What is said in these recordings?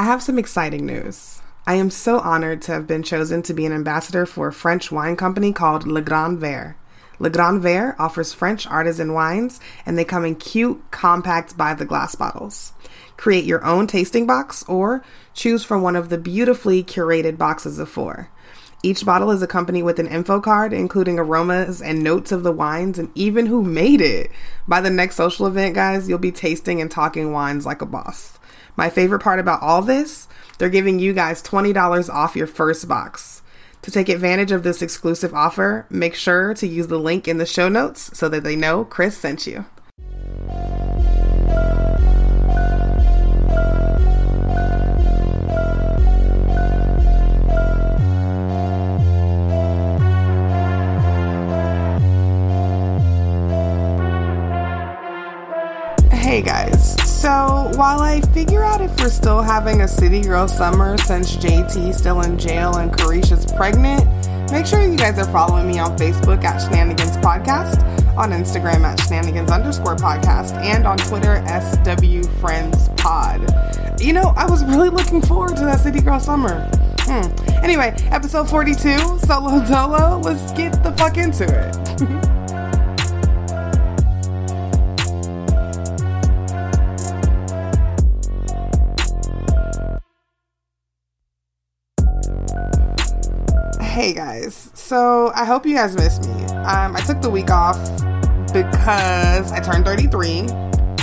I have some exciting news. I am so honored to have been chosen to be an ambassador for a French wine company called Le Grand Verre. Le Grand Verre offers French artisan wines, and they come in cute, compact by the glass bottles. Create your own tasting box or choose from one of the beautifully curated boxes of four. Each bottle is accompanied with an info card, including aromas and notes of the wines and even who made it. By the next social event, guys, you'll be tasting and talking wines like a boss. My favorite part about all this, they're giving you guys $20 off your first box. To take advantage of this exclusive offer, make sure to use the link in the show notes so that they know Khris sent you. While I figure out if we're still having a city girl summer since JT still in jail and Caresha's pregnant, make sure you guys are following me on Facebook at Shenanigans Podcast, on Instagram at Shenanigans underscore podcast, and on Twitter SW Friends Pod. You know, I was really looking forward to that city girl summer. Hmm. Anyway, episode 42, Solo Dolo, let's get the fuck into it. Hey guys, so I hope you guys missed me. Um, I took the week off because I turned 33,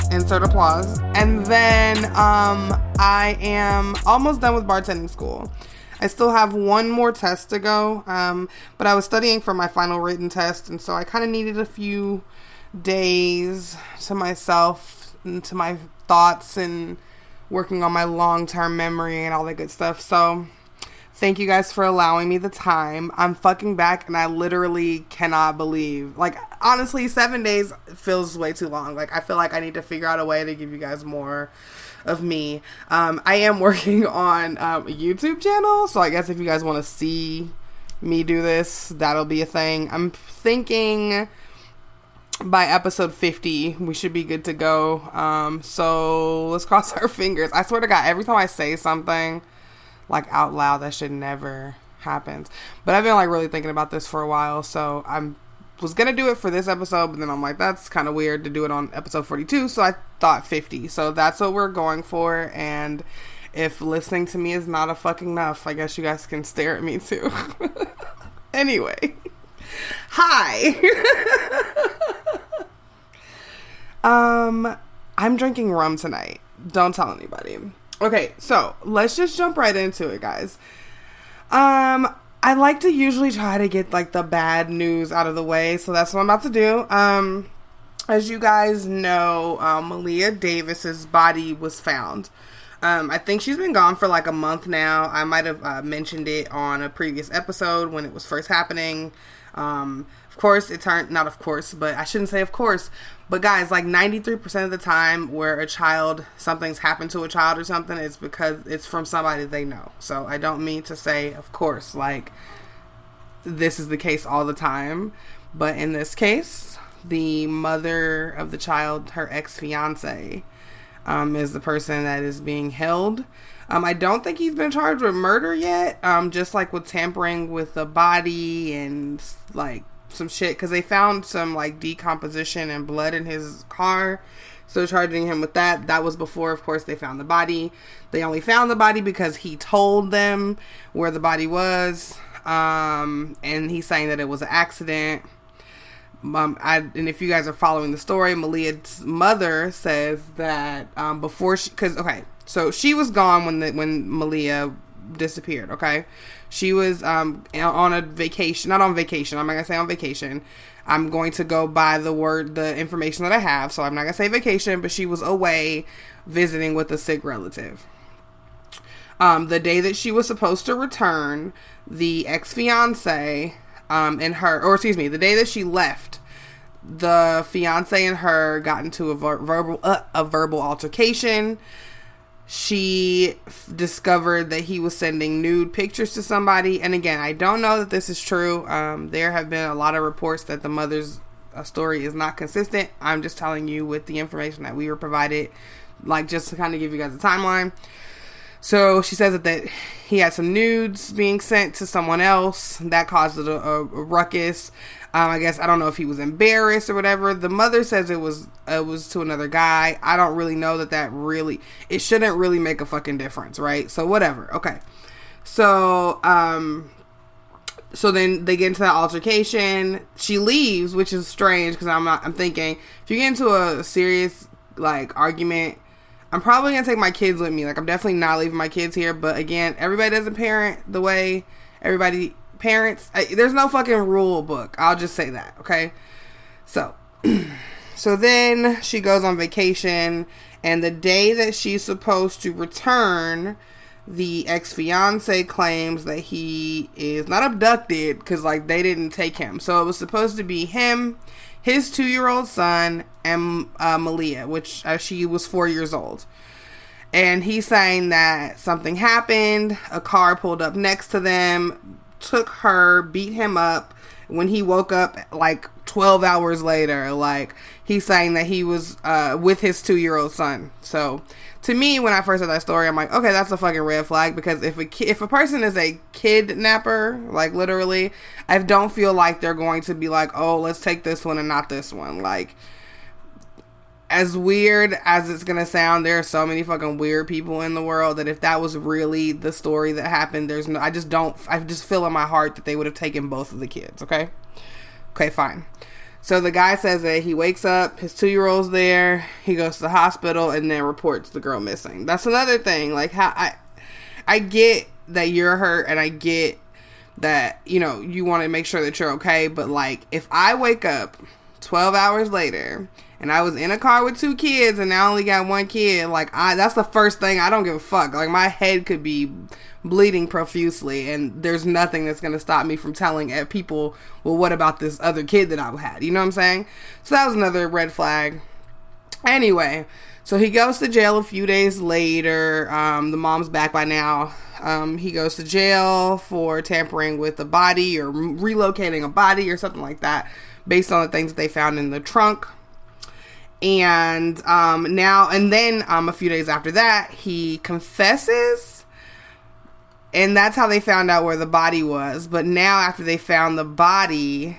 insert applause, and then um, I am almost done with bartending school. I still have one more test to go, um, but I was studying for my final written test, and so I kind of needed a few days to myself and to my thoughts and working on my long term memory and all that good stuff. So Thank you guys for allowing me the time. I'm fucking back and I literally cannot believe. Like, honestly, seven days feels way too long. Like, I feel like I need to figure out a way to give you guys more of me. Um, I am working on um, a YouTube channel, so I guess if you guys want to see me do this, that'll be a thing. I'm thinking by episode 50 we should be good to go um so let's cross our fingers i swear to god every time i say something like out loud. That should never happens. But I've been like really thinking about this for a while, so I'm was gonna do it for this episode, but then I'm like, that's kind of weird to do it on episode 42, so I thought 50. So that's what we're going for, and if listening to me is not a fucking enough, I guess you guys can stare at me too. anyway, hi. um, I'm drinking rum tonight. Don't tell anybody. Okay, so let's just jump right into it, guys. Um, I like to usually try to get like the bad news out of the way, so that's what I'm about to do. Um, as you guys know, um, Maleah Davis's body was found. Um, I think she's been gone for like a month now. I might have uh, mentioned it on a previous episode when it was first happening. Um, of course, it turned not of course, but I shouldn't say of course. But guys, like 93% of the time where a child something's happened to a child or something, it's because it's from somebody they know. So I don't mean to say of course like this is the case all the time, but in this case, the mother of the child, her ex-fiance, um, is the person that is being held. Um, I don't think he's been charged with murder yet. Um, just like with tampering with the body and like some shit because they found some like decomposition and blood in his car. So charging him with that. That was before, of course, they found the body. They only found the body because he told them where the body was. Um, and he's saying that it was an accident. Um, I, and if you guys are following the story, Maleah's mother says that um, before she, because okay, so she was gone when the when Maleah disappeared. Okay, she was um, on a vacation, not on vacation. I'm not gonna say on vacation. I'm going to go by the word, the information that I have. So I'm not gonna say vacation, but she was away visiting with a sick relative. Um, the day that she was supposed to return, the ex fiance um, and her, or excuse me, the day that she left, the fiance and her got into a ver- verbal uh, a verbal altercation she f- discovered that he was sending nude pictures to somebody. And again, I don't know that this is true. Um, there have been a lot of reports that the mother's uh, story is not consistent. I'm just telling you with the information that we were provided, like just to kind of give you guys a timeline. So she says that, that he had some nudes being sent to someone else. That caused a, a, a ruckus. Um, I guess I don't know if he was embarrassed or whatever. The mother says it was it was to another guy. I don't really know that that really it shouldn't really make a fucking difference, right? So whatever. Okay. So um so then they get into that altercation. She leaves, which is strange because I'm not, I'm thinking if you get into a serious like argument, I'm probably gonna take my kids with me. Like I'm definitely not leaving my kids here. But again, everybody doesn't parent the way everybody parents. There's no fucking rule book. I'll just say that. Okay. So, so then she goes on vacation, and the day that she's supposed to return, the ex fiance claims that he is not abducted because like they didn't take him. So it was supposed to be him his two year old son and uh, Maleah, which uh, she was four years old. And he's saying that something happened. A car pulled up next to them, took her, beat him up. When he woke up, like 12 hours later, like he's saying that he was uh, with his two year old son. So to me, when I first heard that story, I'm like, okay, that's a fucking red flag because if a ki- if a person is a kidnapper, like literally, I don't feel like they're going to be like, oh, let's take this one and not this one. Like, as weird as it's gonna sound, there are so many fucking weird people in the world that if that was really the story that happened, there's no, I just don't, I just feel in my heart that they would have taken both of the kids. Okay, okay, fine. So the guy says that he wakes up, his two year old's there, he goes to the hospital, and then reports the girl missing. That's another thing. Like how I, I get that you're hurt, and I get that you know you want to make sure that you're okay. But like if I wake up twelve hours later and I was in a car with two kids and I only got one kid, like I that's the first thing I don't give a fuck. Like my head could be bleeding profusely and there's nothing that's going to stop me from telling people, well what about this other kid that I had? You know what I'm saying? So that was another red flag. Anyway, so he goes to jail a few days later. Um, the mom's back by now. Um, he goes to jail for tampering with a body or relocating a body or something like that based on the things that they found in the trunk and um, now and then um, a few days after that he confesses. And that's how they found out where the body was. But now after they found the body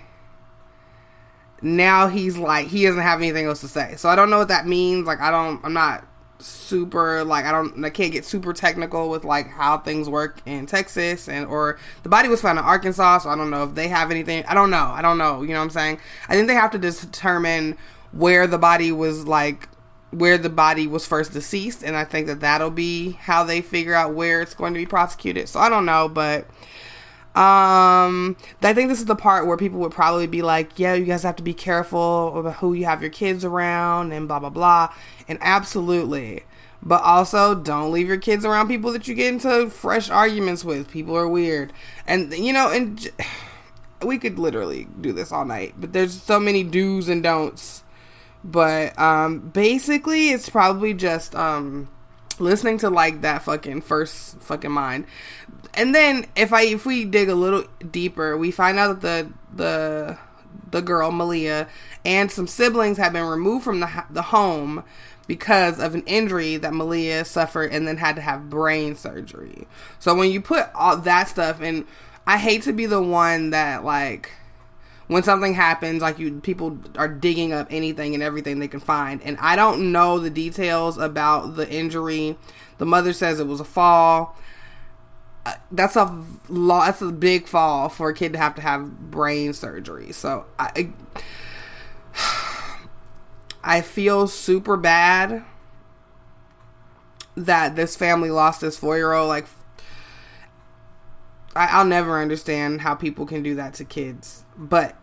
now he's like he doesn't have anything else to say. So i don't know what that means. Like i don't i'm not super like i don't i can't get super technical with like how things work in texas and or the body was found in arkansas so i don't know if they have anything. I don't know. I don't know. You know what i'm saying? I think they have to determine where the body was like where the body was first deceased and i think that that'll be how they figure out where it's going to be prosecuted. So i don't know but um i think this is the part where people would probably be like yeah you guys have to be careful about who you have your kids around and blah blah blah. And absolutely. But also don't leave your kids around people that you get into fresh arguments with. People are weird. And you know and we could literally do this all night but there's so many do's and don'ts but um, basically, it's probably just um, listening to like that fucking first fucking mind, and then if I if we dig a little deeper, we find out that the the the girl Maleah and some siblings have been removed from the the home because of an injury that Maleah suffered and then had to have brain surgery. So when you put all that stuff and I hate to be the one that like when something happens, like you people are digging up anything and everything they can find. And I don't know the details about the injury. The mother says it was a fall. Uh, that's a lot. That's a big fall for a kid to have to have brain surgery. So I, I feel super bad that this family lost this four year old. Like, I, will never understand how people can do that to kids. But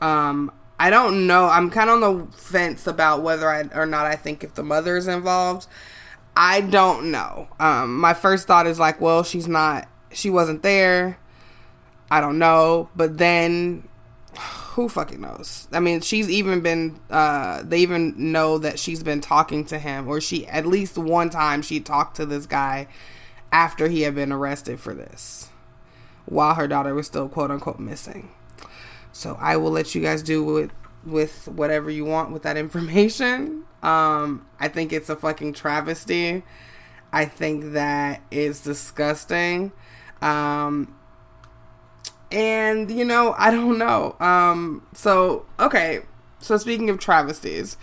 um, I don't know. I'm kind of on the fence about whether I or not I think if the mother is involved. I don't know. Um, my first thought is like, well, she's not. She wasn't there. I don't know. But then, who fucking knows? I mean, she's even been. Uh, they even know that she's been talking to him, or she at least one time she talked to this guy after he had been arrested for this, while her daughter was still quote unquote missing. So I will let you guys do with with whatever you want with that information. Um, I think it's a fucking travesty. I think that is disgusting. Um, and you know, I don't know. Um, so okay. So speaking of travesties,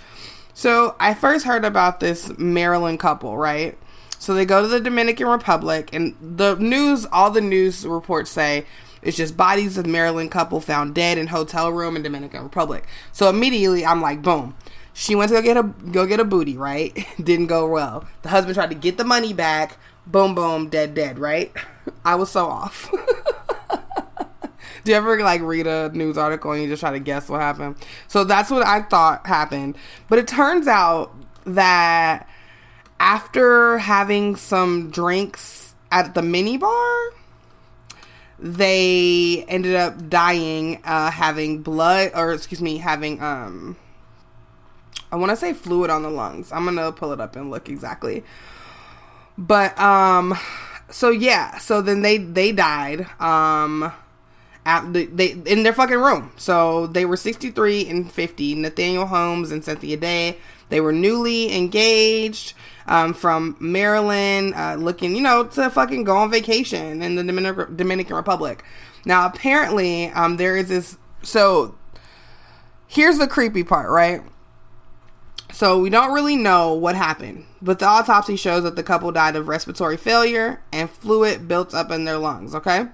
so I first heard about this Maryland couple, right? So they go to the Dominican Republic, and the news, all the news reports say it's just bodies of Maryland couple found dead in hotel room in Dominican Republic. So immediately I'm like, boom. She went to go get a go get a booty, right? Didn't go well. The husband tried to get the money back. Boom, boom, dead, dead, right? I was so off. Do you ever like read a news article and you just try to guess what happened? So that's what I thought happened. But it turns out that after having some drinks at the mini bar, they ended up dying, uh, having blood, or excuse me, having, um, I want to say fluid on the lungs. I'm going to pull it up and look exactly. But, um, so yeah, so then they, they died, um, at the, they in their fucking room. So they were 63 and 50. Nathaniel Holmes and Cynthia Day. They were newly engaged um, from Maryland, uh, looking, you know, to fucking go on vacation in the Dominican, Dominican Republic. Now, apparently, um, there is this. So, here's the creepy part, right? So, we don't really know what happened, but the autopsy shows that the couple died of respiratory failure and fluid built up in their lungs, okay?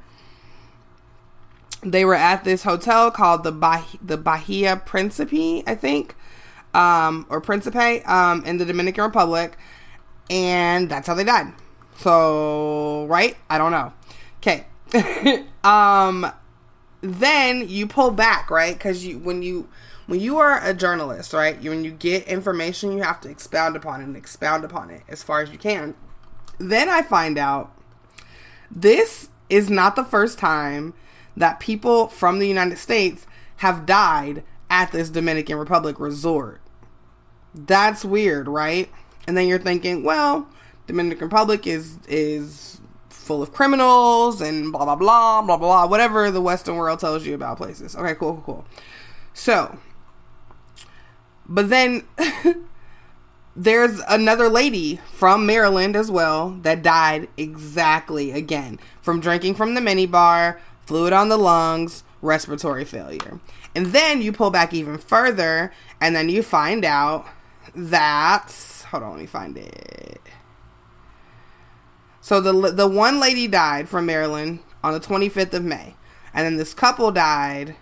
They were at this hotel called the bah- the Bahia Principe, I think, um, or Principe, um, in the Dominican Republic and that's how they died. So, right? I don't know. Okay. um then you pull back, right? Cuz you when you when you are a journalist, right? You when you get information, you have to expound upon it and expound upon it as far as you can. Then I find out this is not the first time that people from the United States have died at this Dominican Republic resort. That's weird, right? And then you're thinking, well, Dominican Republic is is full of criminals and blah blah blah blah blah whatever the Western world tells you about places. Okay, cool, cool, cool. So, but then there's another lady from Maryland as well that died exactly again from drinking from the mini bar, fluid on the lungs, respiratory failure. And then you pull back even further, and then you find out that hold on, let me find it. So the the one lady died from Maryland on the 25th of May, and then this couple died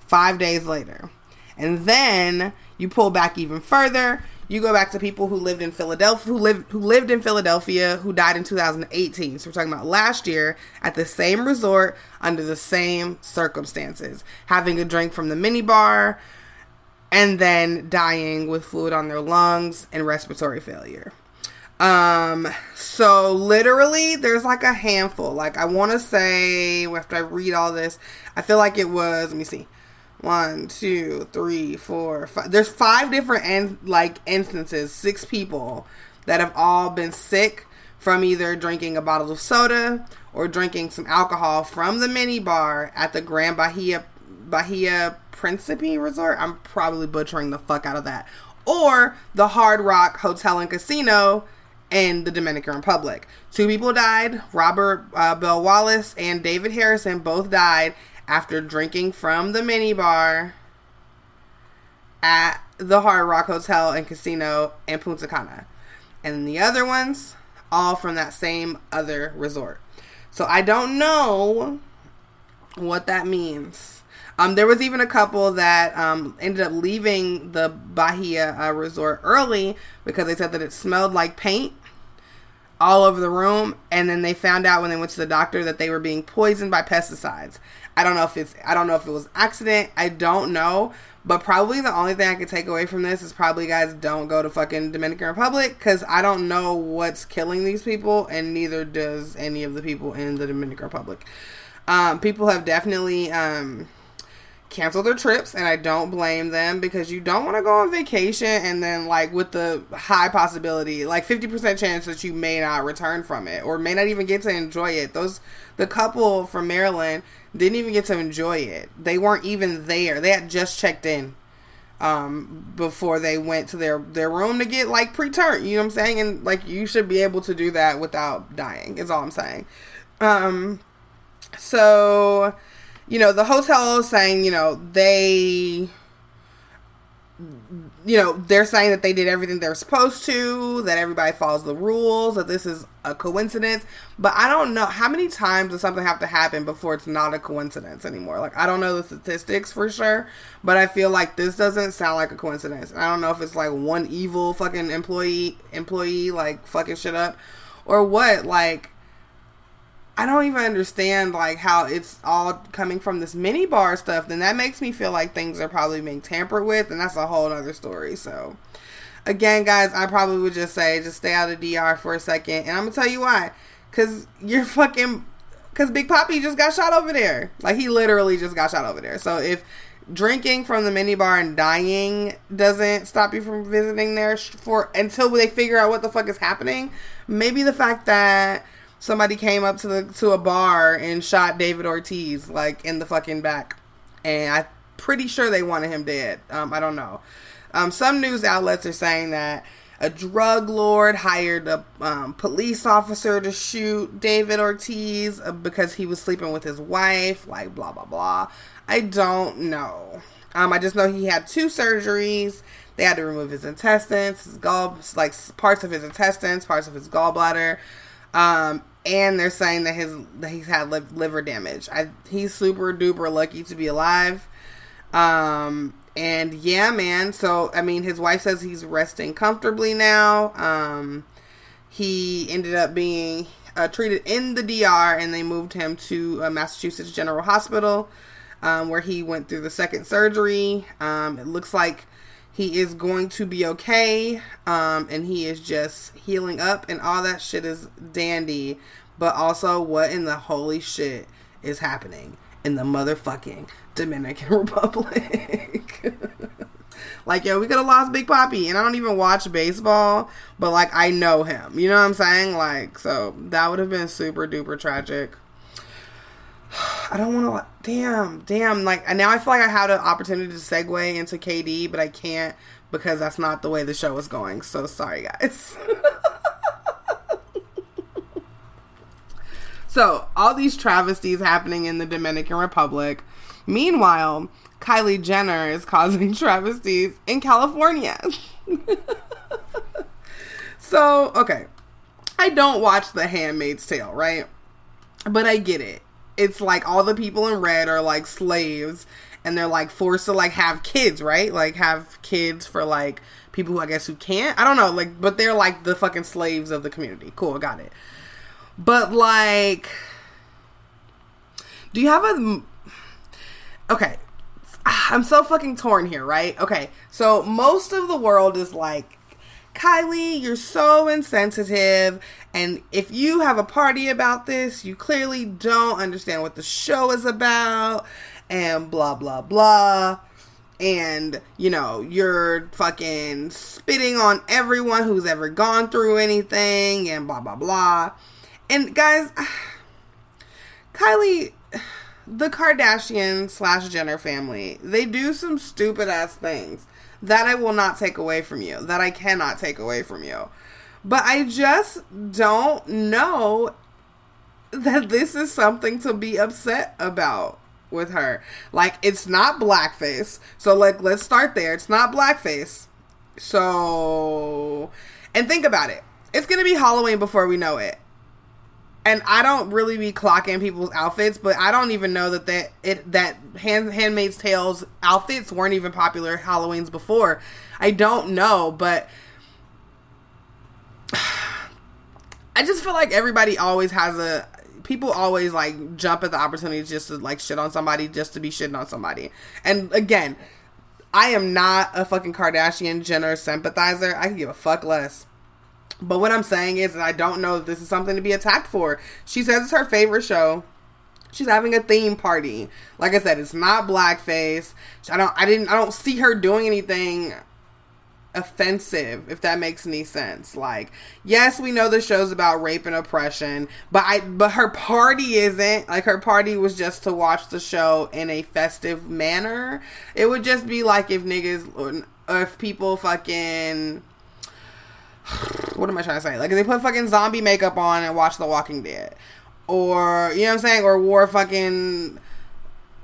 five days later. And then you pull back even further. You go back to people who lived in Philadelphia, who lived who lived in Philadelphia, who died in 2018. So we're talking about last year at the same resort under the same circumstances, having a drink from the mini bar, and then dying with fluid on their lungs and respiratory failure. Um, so literally, there's like a handful. Like, I want to say, after I read all this, I feel like it was, let me see, one, two, three, four, five. There's five different, en- like, instances, six people that have all been sick from either drinking a bottle of soda or drinking some alcohol from the mini bar at the Grand Bahia Bahia Principe Resort. I'm probably butchering the fuck out of that. Or the Hard Rock Hotel and Casino in the Dominican Republic. Two people died. Robert uh, Bell Wallace and David Harrison both died after drinking from the minibar at the Hard Rock Hotel and Casino in Punta Cana. And the other ones, all from that same other resort. So I don't know what that means. Um, there was even a couple that um, ended up leaving the Bahia uh, resort early because they said that it smelled like paint all over the room, and then they found out when they went to the doctor that they were being poisoned by pesticides. I don't know if it's I don't know if it was accident. I don't know, but probably the only thing I could take away from this is probably guys don't go to fucking Dominican Republic because I don't know what's killing these people, and neither does any of the people in the Dominican Republic. Um, people have definitely um, cancel their trips and I don't blame them because you don't want to go on vacation and then like with the high possibility like 50% chance that you may not return from it or may not even get to enjoy it. Those the couple from Maryland didn't even get to enjoy it. They weren't even there. They had just checked in. um, before they went to their their room to get like pre-term. You know what I'm saying? And like you should be able to do that without dying. Is all I'm saying. Um, so you know the hotel is saying you know they you know, they're saying that they did everything they're supposed to, that everybody follows the rules, that this is a coincidence. But I don't know how many times does something have to happen before it's not a coincidence anymore. Like I don't know the statistics for sure, but I feel like this doesn't sound like a coincidence. I don't know if it's like one evil fucking employee employee like fucking shit up or what. Like I don't even understand like how it's all coming from this mini bar stuff, then that makes me feel like things are probably being tampered with, and that's a whole other story. So, again, guys, I probably would just say just stay out of DR for a second, and I'm gonna tell you why, cause you're fucking, cause Big Poppy just got shot over there, like he literally just got shot over there. So if drinking from the mini bar and dying doesn't stop you from visiting there for until they figure out what the fuck is happening, maybe the fact that somebody came up to the to a bar and shot David Ortiz like in the fucking back, and I'm pretty sure they wanted him dead. Um, I don't know. Um, some news outlets are saying that a drug lord hired a um, police officer to shoot David Ortiz uh, because he was sleeping with his wife. Like blah blah blah. I don't know. Um, I just know he had two surgeries. They had to remove his intestines, his gall, like parts of his intestines, parts of his gallbladder. Um, and they're saying that his that he's had liver damage. I he's super duper lucky to be alive. Um and yeah, man. So I mean, his wife says he's resting comfortably now. Um he ended up being uh, treated in the DR, and they moved him to uh, Massachusetts General Hospital, um, where he went through the second surgery. Um, it looks like he is going to be okay, um, and he is just healing up, and all that shit is dandy. But also, what in the holy shit is happening in the motherfucking Dominican Republic? like, yo, we could have lost Big Poppy, and I don't even watch baseball, but like, I know him. You know what I'm saying? Like, so that would have been super duper tragic. I don't want to. Damn, damn. Like now, I feel like I had an opportunity to segue into KD, but I can't because that's not the way the show is going. So sorry, guys. so all these travesties happening in the Dominican Republic. Meanwhile, Kylie Jenner is causing travesties in California. so okay, I don't watch The Handmaid's Tale, right? But I get it it's like all the people in red are like slaves and they're like forced to like have kids, right? Like have kids for like people who I guess who can't. I don't know, like but they're like the fucking slaves of the community. Cool, got it. But like do you have a Okay. Ah, I'm so fucking torn here, right? Okay. So most of the world is like Kylie, you're so insensitive. And if you have a party about this, you clearly don't understand what the show is about, and blah, blah, blah. And, you know, you're fucking spitting on everyone who's ever gone through anything, and blah, blah, blah. And guys, Kylie, the Kardashian slash Jenner family, they do some stupid ass things that I will not take away from you, that I cannot take away from you. But I just don't know that this is something to be upset about with her. Like it's not blackface. So like let's start there. It's not blackface. So and think about it. It's going to be Halloween before we know it and I don't really be clocking people's outfits, but I don't even know that that it that Hand, Handmaid's Tales outfits weren't even popular Halloween's before. I don't know, but I just feel like everybody always has a people always like jump at the opportunity just to like shit on somebody just to be shitting on somebody. And again, I am not a fucking Kardashian Jenner sympathizer. I can give a fuck less. But what I'm saying is, I don't know if this is something to be attacked for. She says it's her favorite show. She's having a theme party. Like I said, it's not blackface. I don't. I didn't. I don't see her doing anything offensive if that makes any sense like yes we know the show's about rape and oppression but i but her party isn't like her party was just to watch the show in a festive manner it would just be like if niggas or if people fucking what am i trying to say like they put fucking zombie makeup on and watch the walking dead or you know what i'm saying or wore fucking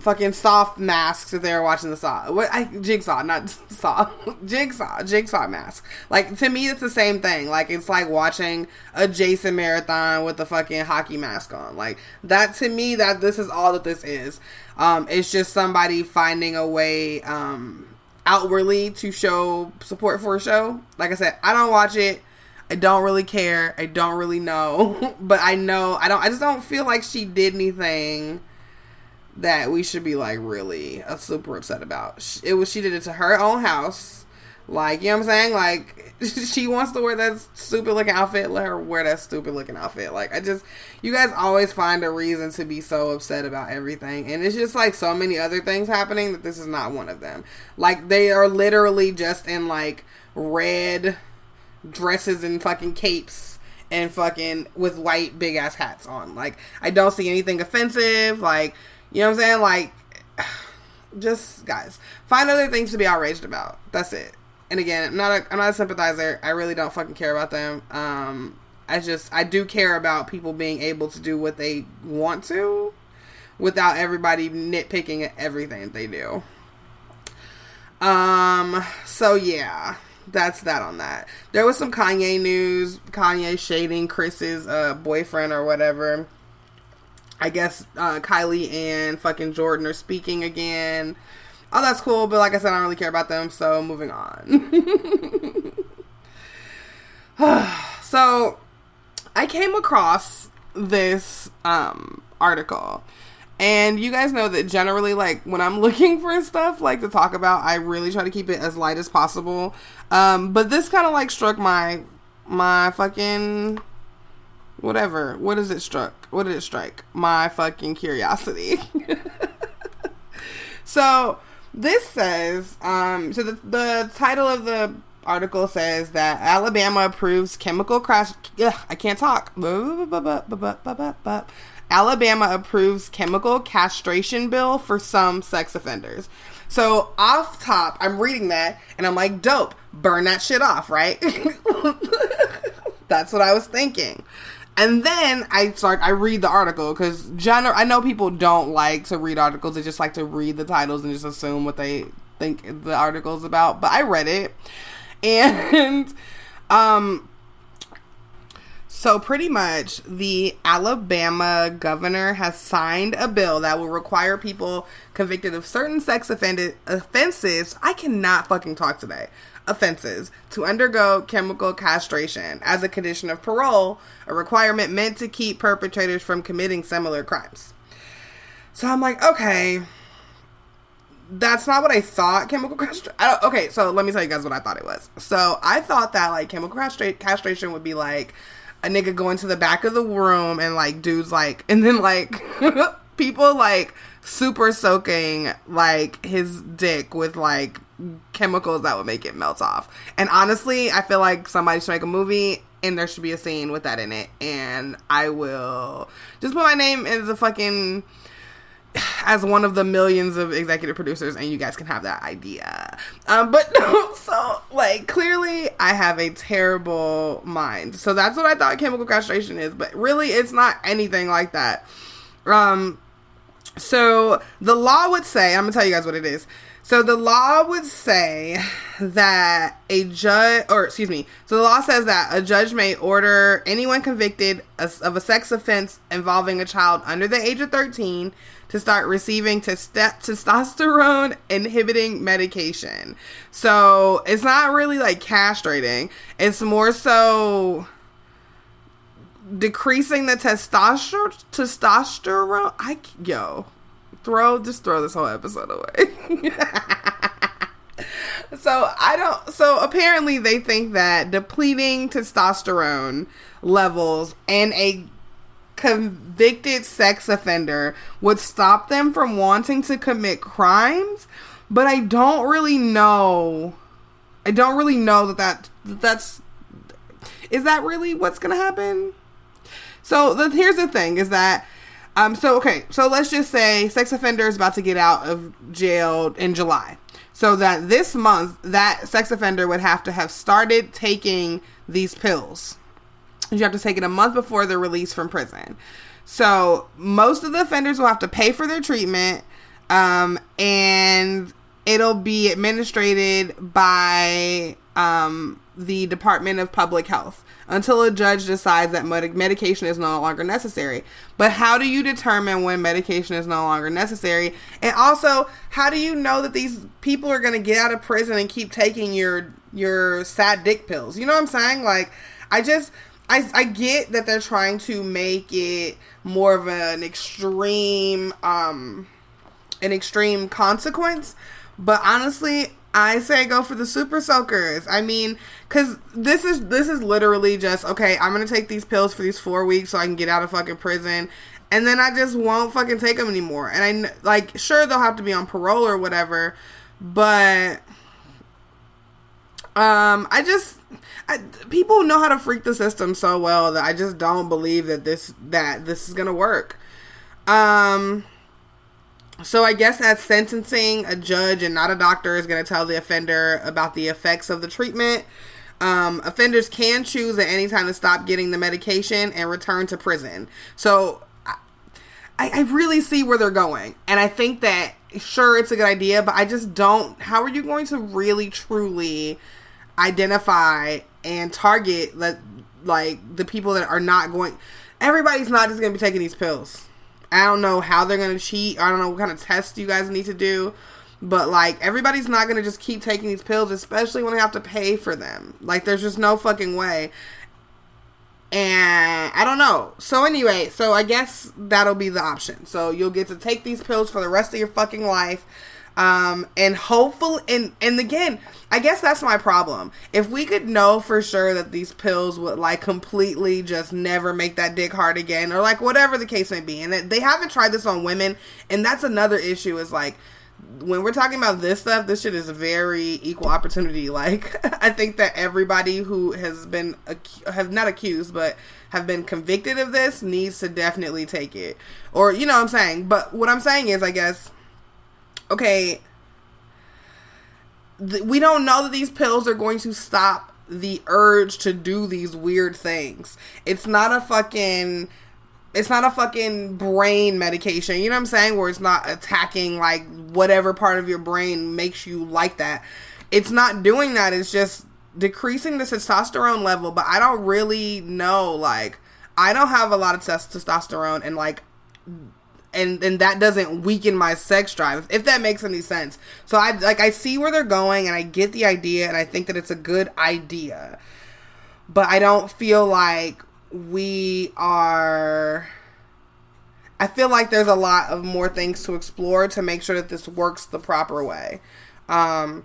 fucking soft masks if they were watching the Saw. What I Jigsaw, not Saw. Jigsaw, Jigsaw mask. Like to me, it's the same thing. Like it's like watching a Jason marathon with the fucking hockey mask on. Like that to me, that this is all that this is. Um, it's just somebody finding a way um outwardly to show support for a show. Like I said, I don't watch it. I don't really care. I don't really know, but I know I don't. I just don't feel like she did anything that we should be like really uh, super upset about. It was she did it to her own house. Like, you know what I'm saying? Like, she wants to wear that stupid looking outfit. Let her wear that stupid looking outfit. Like, I just, you guys always find a reason to be so upset about everything. And it's just like so many other things happening that this is not one of them. Like, they are literally just in like red dresses and fucking capes and fucking with white big ass hats on. Like, I don't see anything offensive. Like, you know what I'm saying? Like, just guys, find other things to be outraged about. That's it. And again, I'm not a I'm not a sympathizer. I really don't fucking care about them. Um, I just I do care about people being able to do what they want to, without everybody nitpicking at everything they do. Um. So yeah, that's that on that. There was some Kanye news. Kanye shading Kris's uh, boyfriend or whatever. I guess uh, Kylie and fucking Jordyn are speaking again. Oh, that's cool, but like I said, I don't really care about them, so moving on. so, I came across this um, article, and you guys know that generally, like when I'm looking for stuff like to talk about, I really try to keep it as light as possible. Um, but this kind of like struck my my fucking whatever. What does it struck? What did it strike? My fucking curiosity. so this says, um, so the, the title of the article says that Alabama approves chemical crash. Ugh, I can't talk. Alabama approves chemical castration bill for some sex offenders. So off top, I'm reading that and I'm like, dope, burn that shit off, right? That's what I was thinking. And then I start, I read the article because general. I know people don't like to read articles; they just like to read the titles and just assume what they think the article is about. But I read it, and um, so pretty much the Alabama governor has signed a bill that will require people convicted of certain sex offended offenses. I cannot fucking talk today offenses to undergo chemical castration as a condition of parole, a requirement meant to keep perpetrators from committing similar crimes. So I'm like, okay, that's not what I thought chemical castration. Okay, so let me tell you guys what I thought it was. So I thought that like chemical castra- castration would be like a nigga going to the back of the room and like dudes like, and then like people like super soaking like his dick with like chemicals that would make it melt off. And honestly, I feel like somebody should make a movie and there should be a scene with that in it. And I will just put my name as a fucking as one of the millions of executive producers and you guys can have that idea. Um but so like clearly I have a terrible mind. So that's what I thought chemical castration is, but really it's not anything like that. Um so the law would say, I'm gonna tell you guys what it is. So the law would say that a judge, or excuse me, so the law says that a judge may order anyone convicted of a sex offense involving a child under the age of 13 to start receiving testosterone inhibiting medication. So it's not really like castrating, it's more so decreasing the testosterone testosterone. I yo throw just throw this whole episode away so i don't so apparently they think that depleting testosterone levels in a convicted sex offender would stop them from wanting to commit crimes but i don't really know I don't really know that, that that's is that really what's gonna happen? So the, here's the thing: is that um so okay so let's just say sex offender is about to get out of jail in July. So that this month that sex offender would have to have started taking these pills. You have to take it a month before they're released from prison. So most of the offenders will have to pay for their treatment, um, and it'll be administered by um, the Department of Public Health until a judge decides that med- medication is no longer necessary. But how do you determine when medication is no longer necessary? And also, how do you know that these people are going to get out of prison and keep taking your your sad dick pills? You know what I'm saying? Like, I just I, I get that they're trying to make it more of an extreme um an extreme consequence but honestly i say go for the super soakers i mean because this is this is literally just okay i'm gonna take these pills for these four weeks so i can get out of fucking prison and then i just won't fucking take them anymore and i like sure they'll have to be on parole or whatever but um, I just I, people know how to freak the system so well that I just don't believe that this that this is gonna work. Um, so I guess at sentencing, a judge and not a doctor is gonna tell the offender about the effects of the treatment. Um, offenders can choose at any time to stop getting the medication and return to prison. So I, I really see where they're going, and I think that sure it's a good idea, but I just don't. How are you going to really truly? identify and target like the people that are not going everybody's not just going to be taking these pills. I don't know how they're to cheat. I don't know what kind of tests you guys need to do. But like everybody's not to just keep taking these pills especially when they have to pay for them. Like there's just no fucking way. And I don't know. So anyway, so I guess that'll be the option. So you'll get to take these pills for the rest of your fucking life um, and hopefully, and and again, I guess that's my problem. If we could know for sure that these pills would like completely just never make that dick hard again, or like whatever the case may be, and they haven't tried this on women, and that's another issue. Is like when we're talking about this stuff, this shit is very equal opportunity. Like, I think that everybody who has been have not accused, but have been convicted of this needs to definitely take it, or you know what I'm saying. But what I'm saying is, I guess okay, th- we don't know that these pills are going to stop the urge to do these weird things. It's not a fucking it's not a fucking brain medication. You know what I'm saying? Where it's not attacking like whatever part of your brain makes you like that. It's not doing that. It's just decreasing the testosterone level, but I don't really know like I don't have a lot of testosterone and like and and that doesn't weaken my sex drive if that makes any sense. So i like i see where they're going and i get the idea and i think that it's a good idea. But i don't feel like we are i feel like there's a lot of more things to explore to make sure that this works the proper way. Um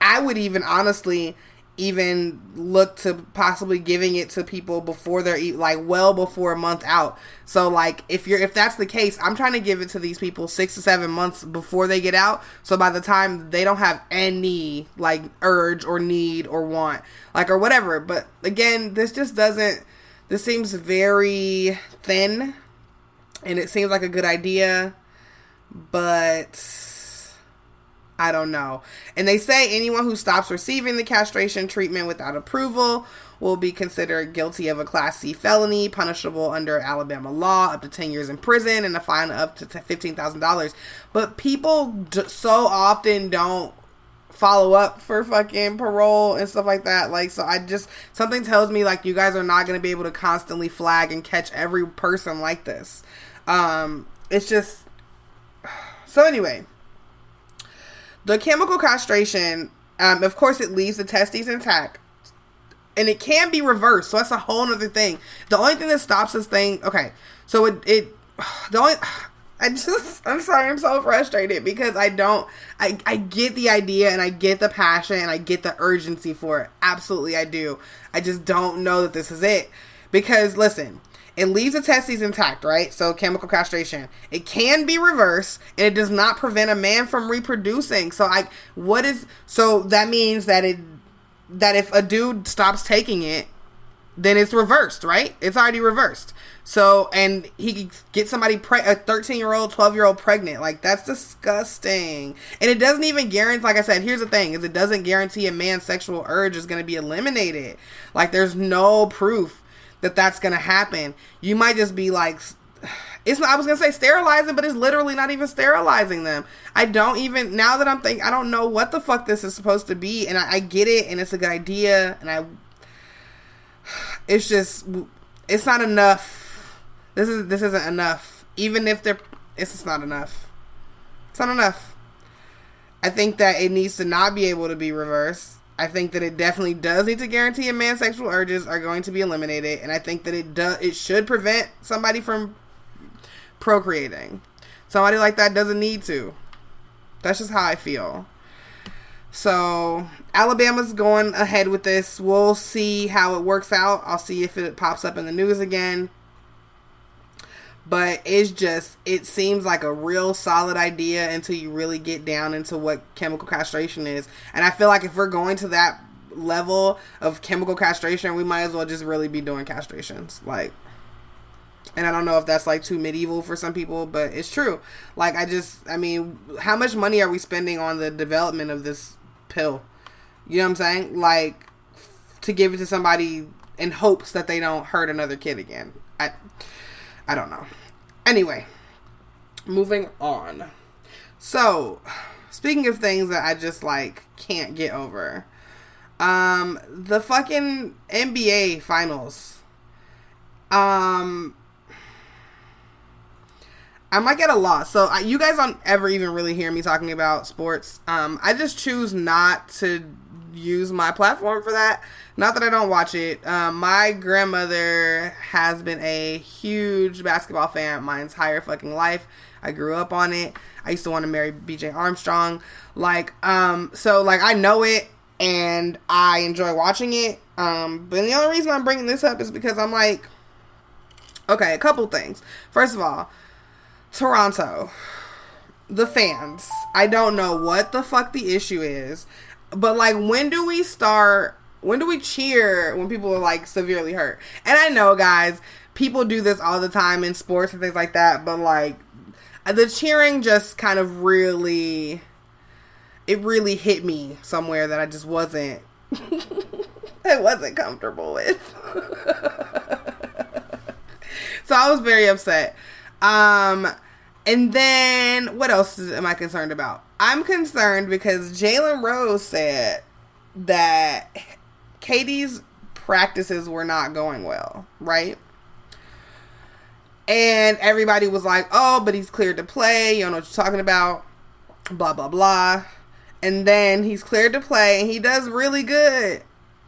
i would even honestly even look to possibly giving it to people before they're like well before a month out. So like if you're if that's the case, I'm trying to give it to these people 6 to 7 months before they get out. So by the time they don't have any like urge or need or want like or whatever. But again, this just doesn't this seems very thin and it seems like a good idea, but I don't know. And they say anyone who stops receiving the castration treatment without approval will be considered guilty of a Class C felony, punishable under Alabama law, up to 10 years in prison, and a fine up to $15,000. But people so often don't follow up for fucking parole and stuff like that. Like, so I just, something tells me, like, you guys are not going to be able to constantly flag and catch every person like this. Um, it's just, so anyway the chemical castration, um, of course, it leaves the testes intact. And it can be reversed, so that's a whole other thing. The only thing that stops this thing, okay, so it, it the only, I just, I'm sorry, I'm so frustrated because I don't, I, I get the idea and I get the passion and I get the urgency for it. Absolutely, I do. I just don't know that this is it. Because, listen, it leaves the testes intact, right? So chemical castration. It can be reversed and it does not prevent a man from reproducing. So I what is so that means that it that if a dude stops taking it, then it's reversed, right? It's already reversed. So, and he could get somebody pre- a 13 year old, 12 year old pregnant. Like that's disgusting. And it doesn't even guarantee. Like I said, here's the thing: is it doesn't guarantee a man's sexual urge is going to be eliminated. Like there's no proof that that's going to happen. You might just be like. It's not, I was gonna say sterilizing, but it's literally not even sterilizing them. I don't even now that I'm thinking I don't know what the fuck this is supposed to be, and I, I get it, and it's a good idea, and I. It's just, it's not enough this is this isn't enough. Even if they're, it's just not enough. It's not enough. I think that it needs to not be able to be reversed. I think that it definitely does need to guarantee a man's sexual urges are going to be eliminated, and I think that it does. It should prevent somebody from procreating. Somebody like that doesn't need to. That's just how I feel. So Alabama's going ahead with this. We'll see how it works out. I'll see if it pops up in the news again but it's just it seems like a real solid idea until you really get down into what chemical castration is. And i feel like if we're going to that level of chemical castration we might as well just really be doing castrations like. And i don't know if that's like too medieval for some people but it's true. Like i just i mean how much money are we spending on the development of this pill? You know what i'm saying? Like to give it to somebody in hopes that they don't hurt another kid again. I I don't know. Anyway, moving on. So, speaking of things that I just like can't get over, um, the fucking NBA finals. Um, I might get a loss. So I, you guys don't ever even really hear me talking about sports. Um, I just choose not to use my platform for that. Not that I don't watch it. Um, my grandmother has been a huge basketball fan my entire fucking life. I grew up on it. I used to want to marry BJ Armstrong. Like, um, so like I know it and I enjoy watching it. Um, but the only reason I'm bringing this up is because I'm like, okay, a couple things. First of all, Toronto, the fans. I don't know what the fuck the issue is. But like, when do we start? When do we cheer when people are like severely hurt? And I know, guys, people do this all the time in sports and things like that. But like, the cheering just kind of really, it really hit me somewhere that I just wasn't. I wasn't comfortable with. so I was very upset. Um, and then what else am I concerned about? I'm concerned because Jalen Rose said that KD's practices were not going well, right? And everybody was like, oh, but he's cleared to play. You don't know what you're talking about. Blah, blah, blah. And then he's cleared to play and he does really good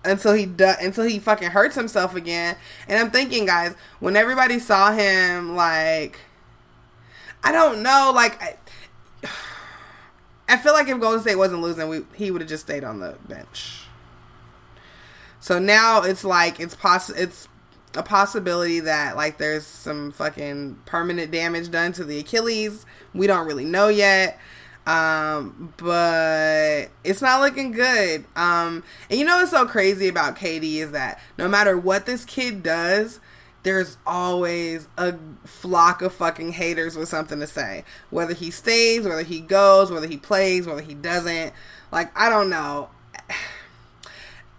until he does until he fucking hurts himself again. And I'm thinking, guys, when everybody saw him like I don't know. Like, I, feel like if Golden State wasn't losing, we, he would have just stayed on the bench. So now it's like it's poss it's a possibility that like there's some fucking permanent damage done to the Achilles. We don't really know yet. Um, but it's not looking good. Um, and you know what's so crazy about KD is that no matter what this kid does, there's always a flock of fucking haters with something to say. Whether he stays, whether he goes, whether he plays, whether he doesn't. Like, I don't know.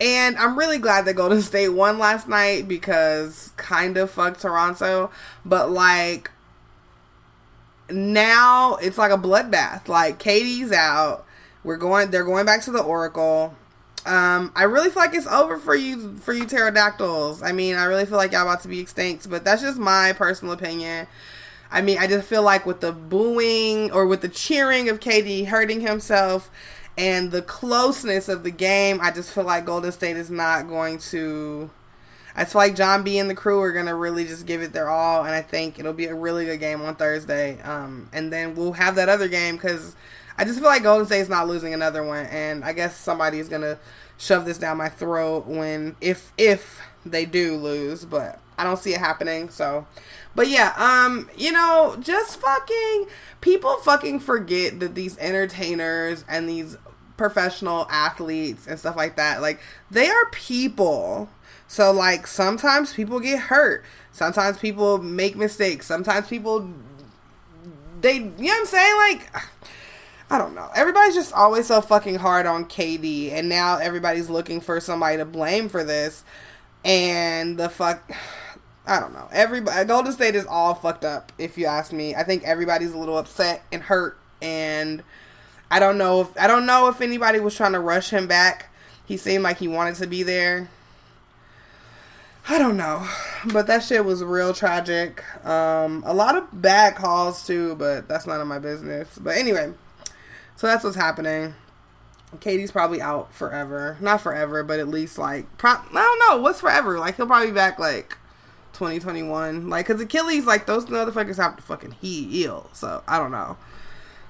And I'm really glad that Golden State won last night because kind of fucked Toronto. But like now it's like a bloodbath. Like KD's out. We're going they're going back to the Oracle. Um, I really feel like it's over for you for you pterodactyls. I mean, I really feel like y'all about to be extinct, but that's just my personal opinion. I mean, I just feel like with the booing or with the cheering of KD hurting himself and the closeness of the game, I just feel like Golden State is not going to. I feel like John B and the crew are gonna really just give it their all, and I think it'll be a really good game on Thursday. Um, and then we'll have that other game because I just feel like Golden State's not losing another one, and I guess somebody's gonna shove this down my throat when if if they do lose, but I don't see it happening. So, but yeah, um, you know, just fucking people fucking forget that these entertainers and these professional athletes and stuff like that. Like they are people. So like sometimes people get hurt. Sometimes people make mistakes. Sometimes people they you know what I'm saying? Like I don't know. Everybody's just always so fucking hard on KD and now everybody's looking for somebody to blame for this. And the fuck I don't know. Everybody Golden State is all fucked up if you ask me. I think everybody's a little upset and hurt and I don't know if I don't know if anybody was trying to rush him back. He seemed like he wanted to be there. I don't know, but that shit was real tragic. Um, a lot of bad calls too, but that's none of my business. But anyway, so that's what's happening. KD's probably out forever, not forever, but at least like pro- I don't know what's forever. Like he'll probably be back like 2021. Like because Achilles, like those motherfuckers have to fucking heal. So I don't know.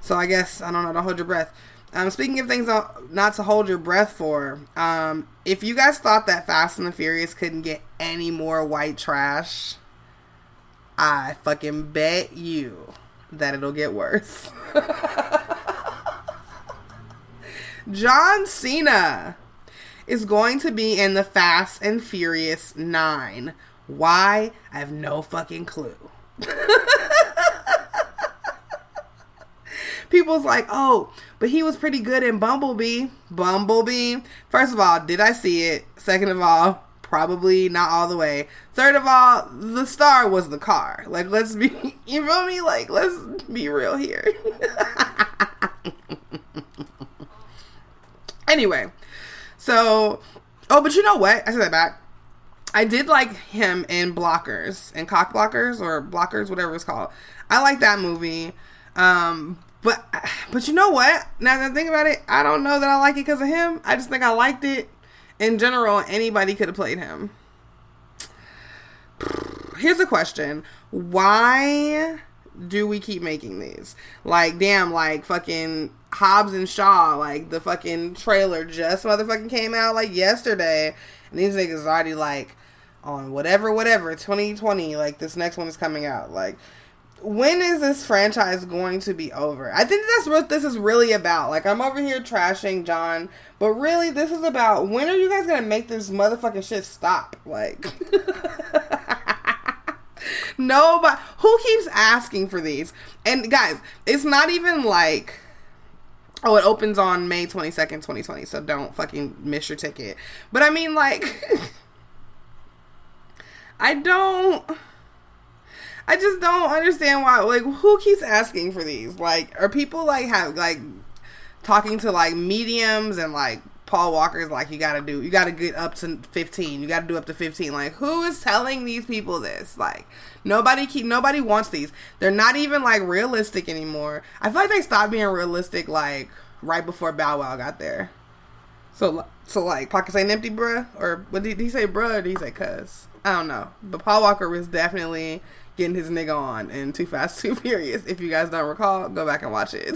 So I guess I don't know. Don't hold your breath. Um, speaking of things not to hold your breath for, um, if you guys thought that Fast and the Furious couldn't get any more white trash, I fucking bet you that it'll get worse. John Cena is going to be in the Fast and Furious 9. Why? I have no fucking clue. people's like, oh, but he was pretty good in Bumblebee. Bumblebee. First of all, did I see it? Second of all, probably not all the way. Third of all, the star was the car. Like, let's be, you feel me? Like, let's be real here. anyway, so, oh, but you know what? I said that back. I did like him in Blockers and Cock Blockers or Blockers, whatever it's called. I like that movie. Um, but but you know what? Now that I think about it, I don't know that I like it because of him. I just think I liked it in general. Anybody could have played him. Here's a question: Why do we keep making these? Like, damn, like fucking Hobbs and Shaw, like the fucking trailer just motherfucking came out like yesterday, and these niggas already like on whatever, whatever, 2020, like this next one is coming out, like when is this franchise going to be over? I think that's what this is really about. Like, I'm over here trashing John, but really, this is about when are you guys gonna make this motherfucking shit stop? Like, nobody who keeps asking for these. And guys, it's not even like. Oh, it opens on May 22nd, 2020, so don't fucking miss your ticket. But I mean, like, I don't. I just don't understand why. Like, who keeps asking for these? Like, are people like have like talking to like mediums and like Paul Walker's like you gotta do you gotta get up to fifteen. You gotta do up to fifteen. Like, who is telling these people this? Like, nobody keep nobody wants these. They're not even like realistic anymore. I feel like they stopped being realistic like right before Bow Wow got there. So so like pockets ain't empty, bruh, or what did he say, bruh? Or did he say cuz? I don't know. But Paul Walker was definitely getting his nigga on in Too Fast, Too Furious. If you guys don't recall, go back and watch it.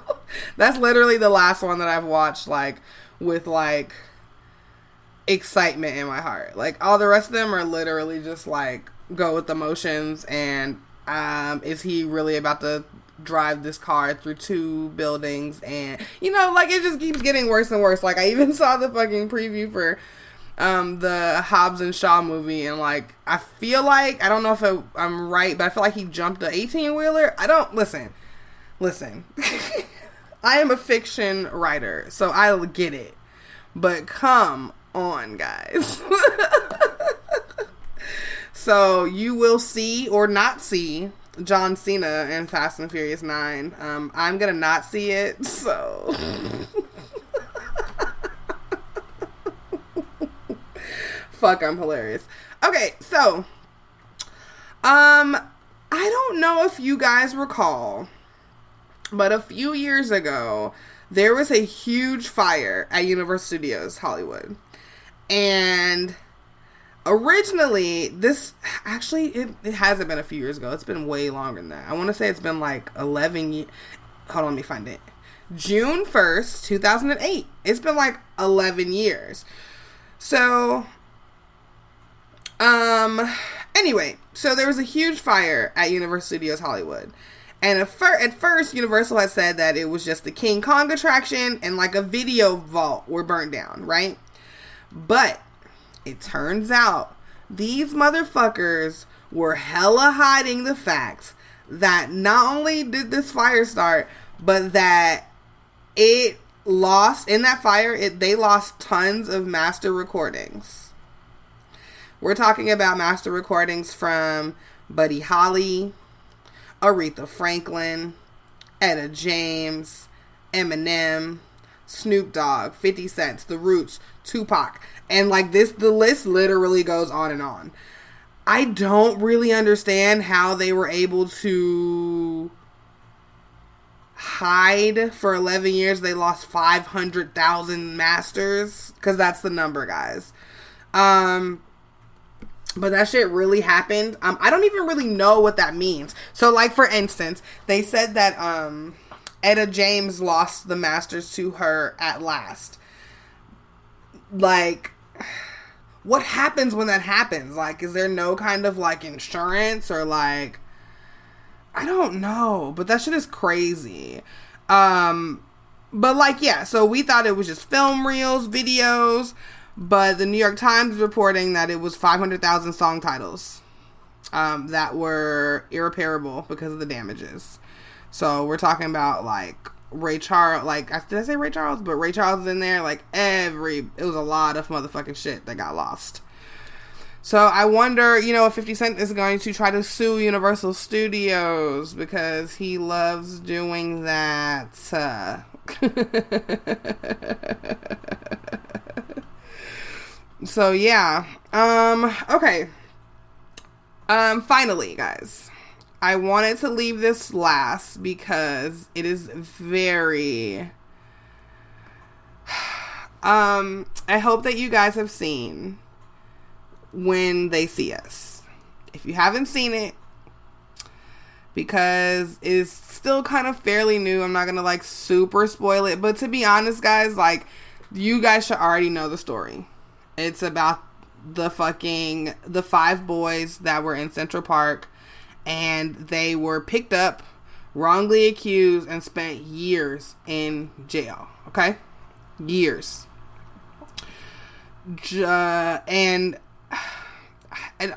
That's literally the last one that I've watched, like, with, like, excitement in my heart. Like, all the rest of them are literally just, like, go with the motions and, um, is he really about to drive this car through two buildings and you know like it just keeps getting worse and worse like i even saw the fucking preview for um, the Hobbs and Shaw movie, and like I feel like I don't know if it, I'm right, but I feel like he jumped the 18 wheeler. I don't listen, listen. I am a fiction writer, so I get it, but come on, guys. so you will see or not see John Cena in Fast and Furious 9. Um, I'm gonna not see it, so. fuck, I'm hilarious. Okay, so, um, I don't know if you guys recall, but a few years ago, there was a huge fire at Universal Studios Hollywood. And originally, this actually, it, it hasn't been a few years ago. It's been way longer than that. I want to say it's been like 11 years. Hold on, let me find it. June 1st, 2008. It's been like 11 years. So um, anyway, so there was a huge fire at Universal Studios Hollywood. And at, fir- at first, Universal had said that it was just the King Kong attraction and like a video vault were burned down, right? But it turns out these motherfuckers were hella hiding the facts that not only did this fire start, but that it lost in that fire, it they lost tons of master recordings. We're talking about master recordings from Buddy Holly, Aretha Franklin, Etta James, Eminem, Snoop Dogg, 50 Cent, The Roots, Tupac. And like this, the list literally goes on and on. I don't really understand how they were able to hide for 11 years. They lost 500,000 masters because that's the number, guys. Um, but that shit really happened. Um, I don't even really know what that means. So, like for instance, they said that um, Etta James lost the Masters to her at last. Like, what happens when that happens? Like, is there no kind of like insurance or like, I don't know, but that shit is crazy. Um, but like, yeah, so we thought it was just film reels, videos. But the New York Times is reporting that it was 500,000 song titles um, that were irreparable because of the damages. So we're talking about like Ray Charles, like did I say Ray Charles? But Ray Charles is in there. Like every, it was a lot of motherfucking shit that got lost. So I wonder, you know, if 50 Cent is going to try to sue Universal Studios because he loves doing that. Uh, so yeah. Um okay. Um finally, guys. I wanted to leave this last because it is very um I hope that you guys have seen when they see us. If you haven't seen it because it's still kind of fairly new, I'm not going to like super spoil it, but to be honest guys, like you guys should already know the story. It's about the fucking the five boys that were in Central Park and they were picked up, wrongly accused and spent years in jail, okay? Years. Uh, and I,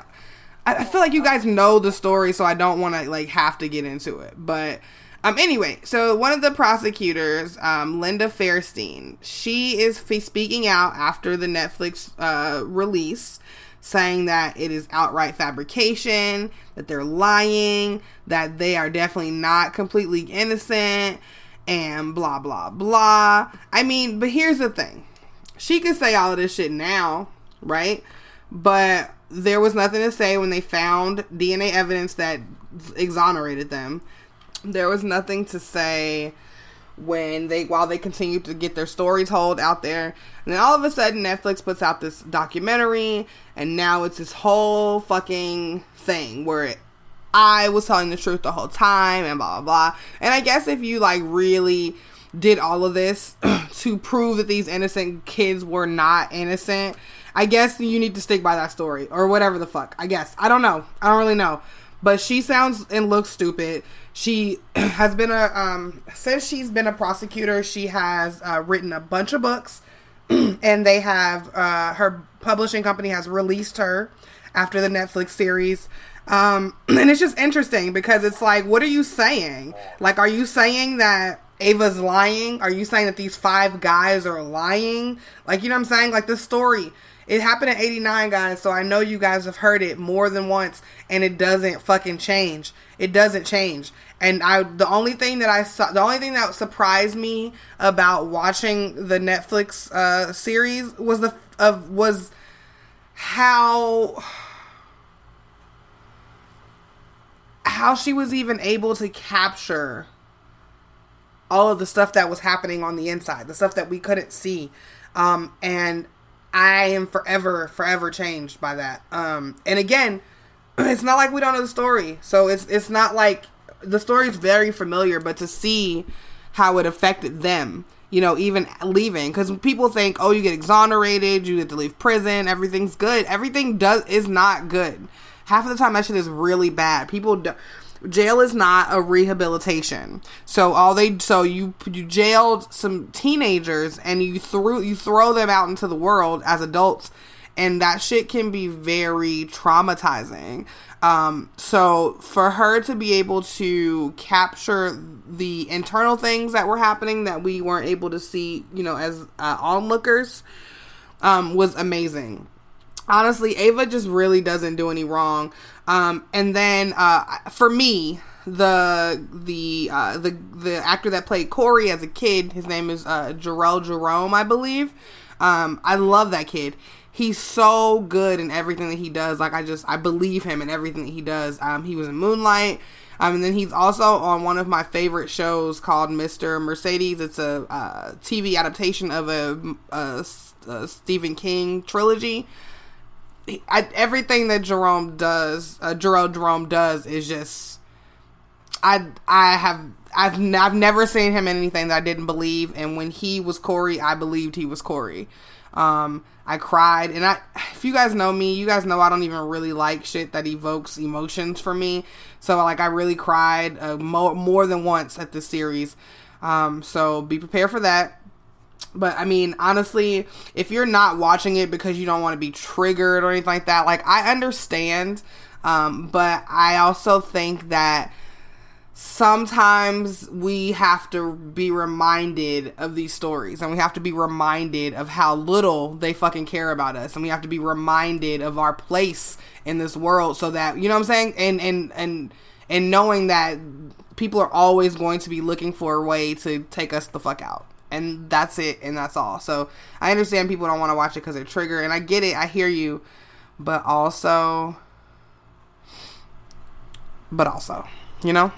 I feel like you guys know the story, so I don't want to like have to get into it. But um, anyway, so one of the prosecutors, um, Linda Fairstein, she is f- speaking out after the Netflix uh, release, saying that it is outright fabrication, that they're lying, that they are definitely not completely innocent, and blah blah blah. I mean, but here's the thing: she could say all of this shit now, right? But there was nothing to say when they found DNA evidence that exonerated them there was nothing to say when they while they continued to get their story told out there. And then all of a sudden netflix puts out this documentary and now it's this whole fucking thing where it, i was telling the truth the whole time and blah blah blah. And i guess if you like really did all of this to prove that these innocent kids were not innocent i guess you need to stick by that story or whatever the fuck. I guess. I don't know. I don't really know. But she sounds and looks stupid she has been a um, since she's been a prosecutor. She has uh, written a bunch of books, and they have uh, her publishing company has released her after the Netflix series. Um, and it's just interesting because it's like, what are you saying? Like, are you saying that Ava's lying? Are you saying that these five guys are lying? Like, you know what I'm saying? Like, the story. It happened in 89, guys, so I know you guys have heard it more than once, and it doesn't fucking change. It doesn't change. And I, the only thing that I saw, the only thing that surprised me about watching the Netflix uh, series was the of was how how she was even able to capture all of the stuff that was happening on the inside, the stuff that we couldn't see. Um, and I am forever, forever changed by that. Um, and again, it's not like we don't know the story. So it's it's not like the story is very familiar, but to see how it affected them, you know, even leaving, because people think, oh, you get exonerated, you get to leave prison, everything's good. Everything does is not good. Half of the time, that shit is really bad. People do, jail is not a rehabilitation. So all they so you you jailed some teenagers and you threw you throw them out into the world as adults and that shit can be very traumatizing. Um, so for her to be able to capture the internal things that were happening that we weren't able to see, you know, as uh, onlookers, um, was amazing. Honestly, Ava just really doesn't do any wrong. Um, and then uh, for me, the the uh, the the actor that played Corey as a kid, his name is uh, Jharrel Jerome, I believe. Um, I love that kid he's so good in everything that he does. Like I just I believe him in everything that he does. Um, he was in Moonlight. Um, and then he's also on one of my favorite shows called Mr. Mercedes. It's a uh, TV adaptation of a, a, a Stephen King trilogy. I, everything that Jerome does, uh, Jerome Jerome does, is just I I have I've I've never seen him in anything that I didn't believe, and when he was Corey, I believed he was Corey. Um, I cried, and I, if you guys know me, you guys know I don't even really like shit that evokes emotions for me. So like, I really cried uh, more more than once at this series. Um, so be prepared for that. But I mean, honestly, if you're not watching it because you don't want to be triggered or anything like that, like I understand. Um, but I also think that sometimes we have to be reminded of these stories and we have to be reminded of how little they fucking care about us and we have to be reminded of our place in this world so that you know what I'm saying and and and and knowing that people are always going to be looking for a way to take us the fuck out and that's it and that's all so I understand people don't want to watch it because they're triggered and I get it I hear you but also but also you know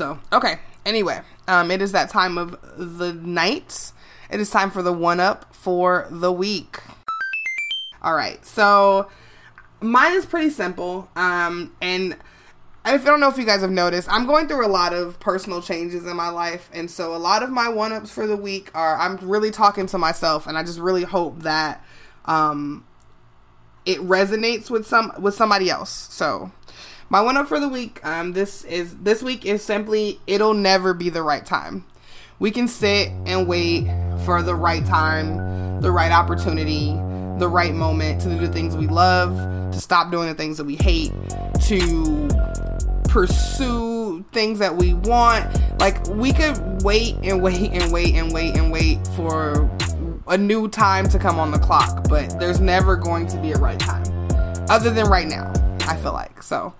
so, okay. Anyway, um, it is that time of the night. It is time for the one up for the week. All right. So, mine is pretty simple. Um, and I don't know if you guys have noticed, I'm going through a lot of personal changes in my life. And so, a lot of my one ups for the week are I'm really talking to myself, and I just really hope that um, it resonates with some with somebody else. So, my one up for the week, um, this is this week is simply it'll never be the right time. We can sit and wait for the right time, the right opportunity, the right moment to do the things we love, to stop doing the things that we hate, to pursue things that we want. Like we could wait and wait and wait and wait and wait for a new time to come on the clock, but there's never going to be a right time other than right now. I feel like so.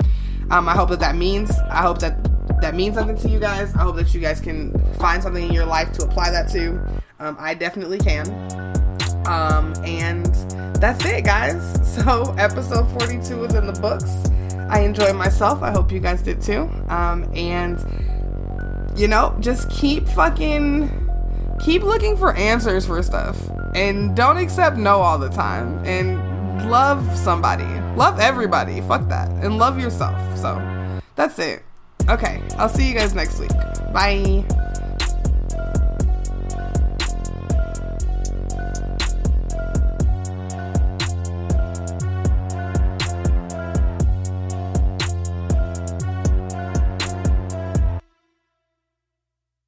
Um, I hope that that means. I hope that that means something to you guys. I hope that you guys can find something in your life to apply that to. Um, I definitely can. Um, and that's it, guys. So episode 42 is in the books. I enjoyed myself. I hope you guys did too. Um, and you know, just keep fucking keep looking for answers for stuff and don't accept no all the time and love somebody. Love everybody. Fuck that. And love yourself. So that's it. Okay. I'll see you guys next week. Bye.